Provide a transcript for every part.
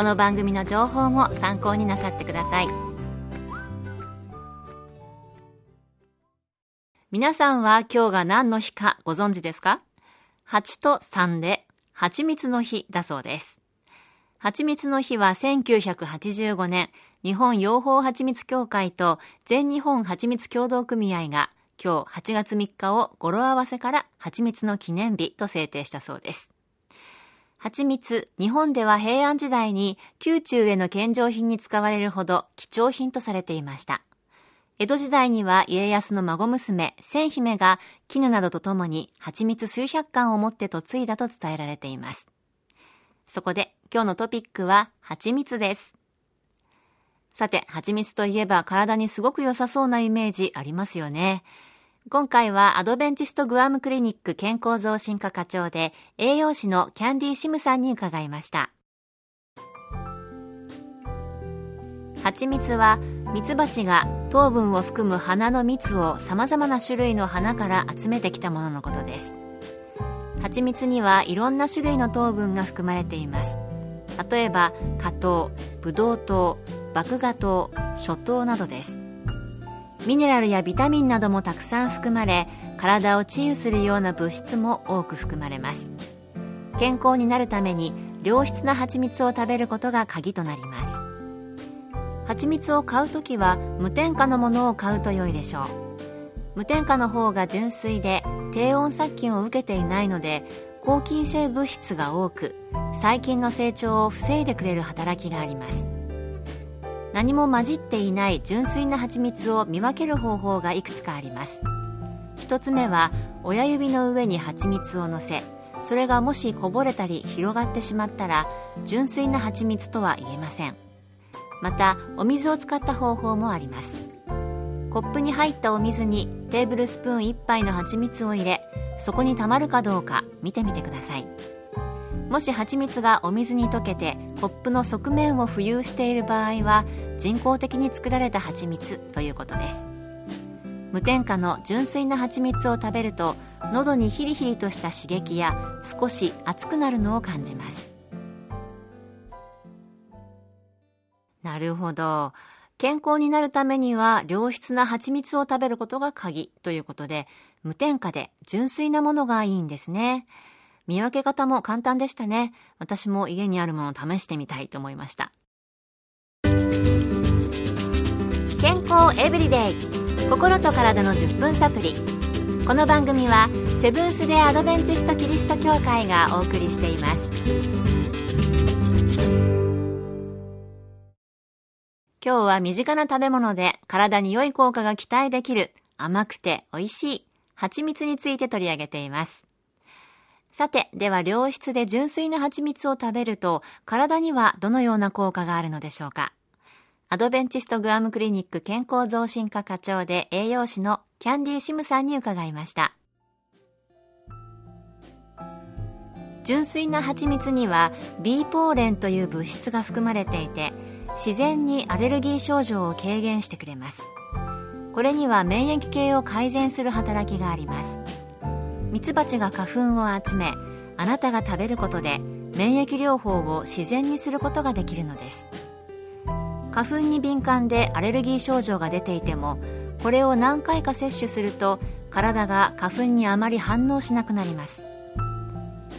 この番組の情報も参考になさってください皆さんは今日が何の日かご存知ですか ?8 と3で蜂蜜の日だそうです。蜂蜜の日は1985年、日本養蜂蜂蜜協会と全日本蜂蜜協同組合が今日8月3日を語呂合わせから蜂蜜の記念日と制定したそうです。蜂蜜、日本では平安時代に宮中への献上品に使われるほど貴重品とされていました。江戸時代には家康の孫娘、千姫が絹などとともに蜂蜜数百貫を持って嫁いだと伝えられています。そこで今日のトピックは蜂蜜です。さて、蜂蜜といえば体にすごく良さそうなイメージありますよね。今回はアドベンチストグアムクリニック健康増進課課長で栄養士のキャンディーシムさんに伺いました。蜂蜜はミツバチが糖分を含む花の蜜を様々な種類の花から集めてきたもののことです。蜂蜜にはいろんな種類の糖分が含まれています。例えば、果糖、ブドウ糖、麦芽糖、諸糖などです。ミネラルやビタミンなどもたくさん含まれ体を治癒するような物質も多く含まれます。健康になるために良質な蜂蜜を食べることが鍵となります。蜂蜜を買うときは無添加のものを買うと良いでしょう。無添加の方が純粋で低温殺菌を受けていないので抗菌性物質が多く細菌の成長を防いでくれる働きがあります。何も混じっていない純粋な蜂蜜を見分ける方法がいくつかあります。一つ目は親指の上に蜂蜜をのせそれがもしこぼれたり広がってしまったら純粋な蜂蜜とは言えません。またお水を使った方法もあります。コップに入ったお水にテーブルスプーン1杯の蜂蜜を入れそこにたまるかどうか見てみてください。もし蜂蜜がお水に溶けてコップの側面を浮遊している場合は人工的に作られた蜂蜜ということです。無添加の純粋な蜂蜜を食べると喉にヒリヒリとした刺激や少し熱くなるのを感じます。なるほど。健康になるためには良質な蜂蜜を食べることが鍵ということで無添加で純粋なものがいいんですね。見分け方も簡単でしたね。私も家にあるものを試してみたいと思いました。健康エブリデイ。心と体の10分サプリ。この番組はセブンス・デ・アドベンチスト・キリスト教会がお送りしています。今日は身近な食べ物で体に良い効果が期待できる甘くて美味しい蜂蜜について取り上げています。さて、では良質で純粋な蜂蜜を食べると体にはどのような効果があるのでしょうか？アドベンチストグアムクリニック健康増進課課長で栄養士のキャンディーシムさんに伺いました。純粋な蜂蜜には B ポーレンという物質が含まれていて自然にアレルギー症状を軽減してくれます。これには免疫系を改善する働きがあります。ミツバチが花粉を集めあなたが食べることで免疫療法を自然にすることができるのです。花粉に敏感でアレルギー症状が出ていてもこれを何回か摂取すると体が花粉にあまり反応しなくなります。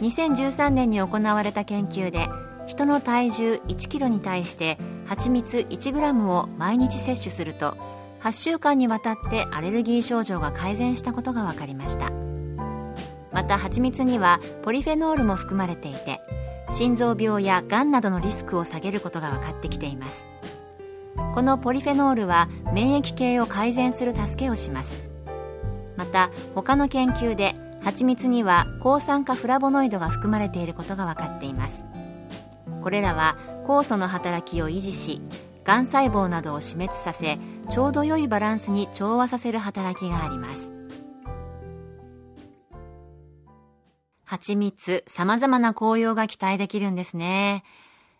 2013年に行われた研究で人の体重 1kg に対して蜂蜜 1g を毎日摂取すると8週間にわたってアレルギー症状が改善したことが分かりました。また蜂蜜にはポリフェノールも含まれていて心臓病やがんなどのリスクを下げることが分かってきています。このポリフェノールは免疫系を改善する助けをします。また他の研究で蜂蜜には抗酸化フラボノイドが含まれていることが分かっています。これらは酵素の働きを維持しがん細胞などを死滅させちょうど良いバランスに調和させる働きがあります。蜂蜜様々な効用が期待できるんですね。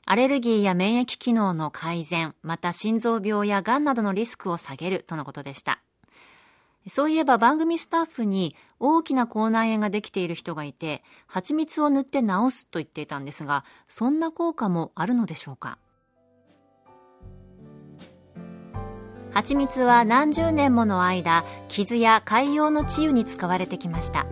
アレルギーや免疫機能の改善また心臓病やがんなどのリスクを下げるとのことでした。そういえば番組スタッフに大きな口内炎ができている人がいて、蜂蜜を塗って治すと言っていたんですが、そんな効果もあるのでしょうか？蜂蜜は何十年もの間、傷や海洋の治癒に使われてきました。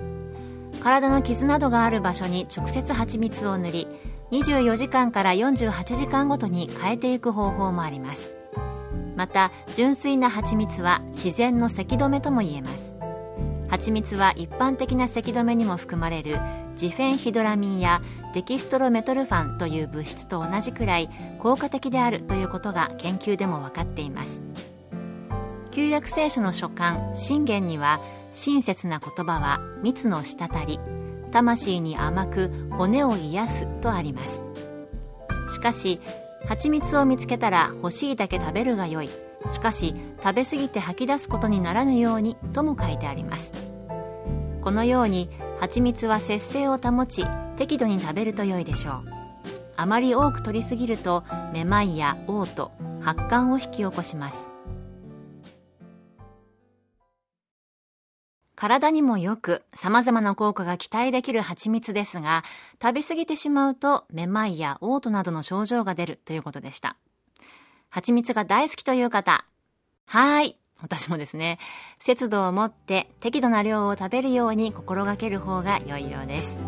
体の傷などがある場所に直接蜂蜜を塗り、24時間から48時間ごとに変えていく方法もあります。また純粋な蜂蜜は自然の咳止めとも言えます蜂蜜は一般的な咳止めにも含まれるジフェンヒドラミンやデキストロメトルファンという物質と同じくらい効果的であるということが研究でも分かっています旧約聖書の書簡信玄には親切な言葉は蜜の滴り魂に甘く骨を癒すとあります。しかし蜂蜜を見つけたら欲しいだけ食べるがよい。しかし食べ過ぎて吐き出すことにならぬようにとも書いてあります。このように蜂蜜は節制を保ち適度に食べると良いでしょう。あまり多く摂りすぎるとめまいや嘔吐発汗を引き起こします。体にもよく様々な効果が期待できる蜂蜜ですが、食べ過ぎてしまうとめまいや嘔吐などの症状が出るということでした。蜂蜜が大好きという方、はい。私もですね、節度を持って適度な量を食べるように心がける方が良いようです。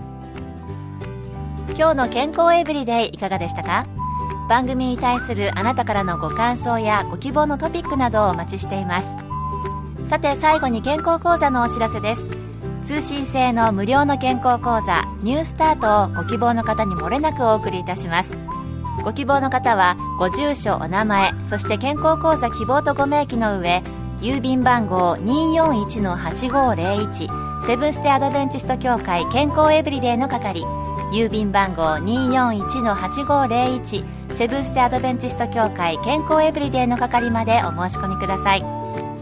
今日の健康エブリデイいかがでしたか？番組に対するあなたからのご感想やご希望のトピックなどをお待ちしています。さて最後に健康講座のお知らせです。通信制の無料の健康講座ニュースタートをご希望の方にもれなくお送りいたします。ご希望の方はご住所お名前そして健康講座希望とご明記の上郵便番号241-8501セブンステアドベンチスト協会健康エブリデイの係郵便番号241-8501セブンステアドベンチスト協会健康エブリデイの係までお申し込みください。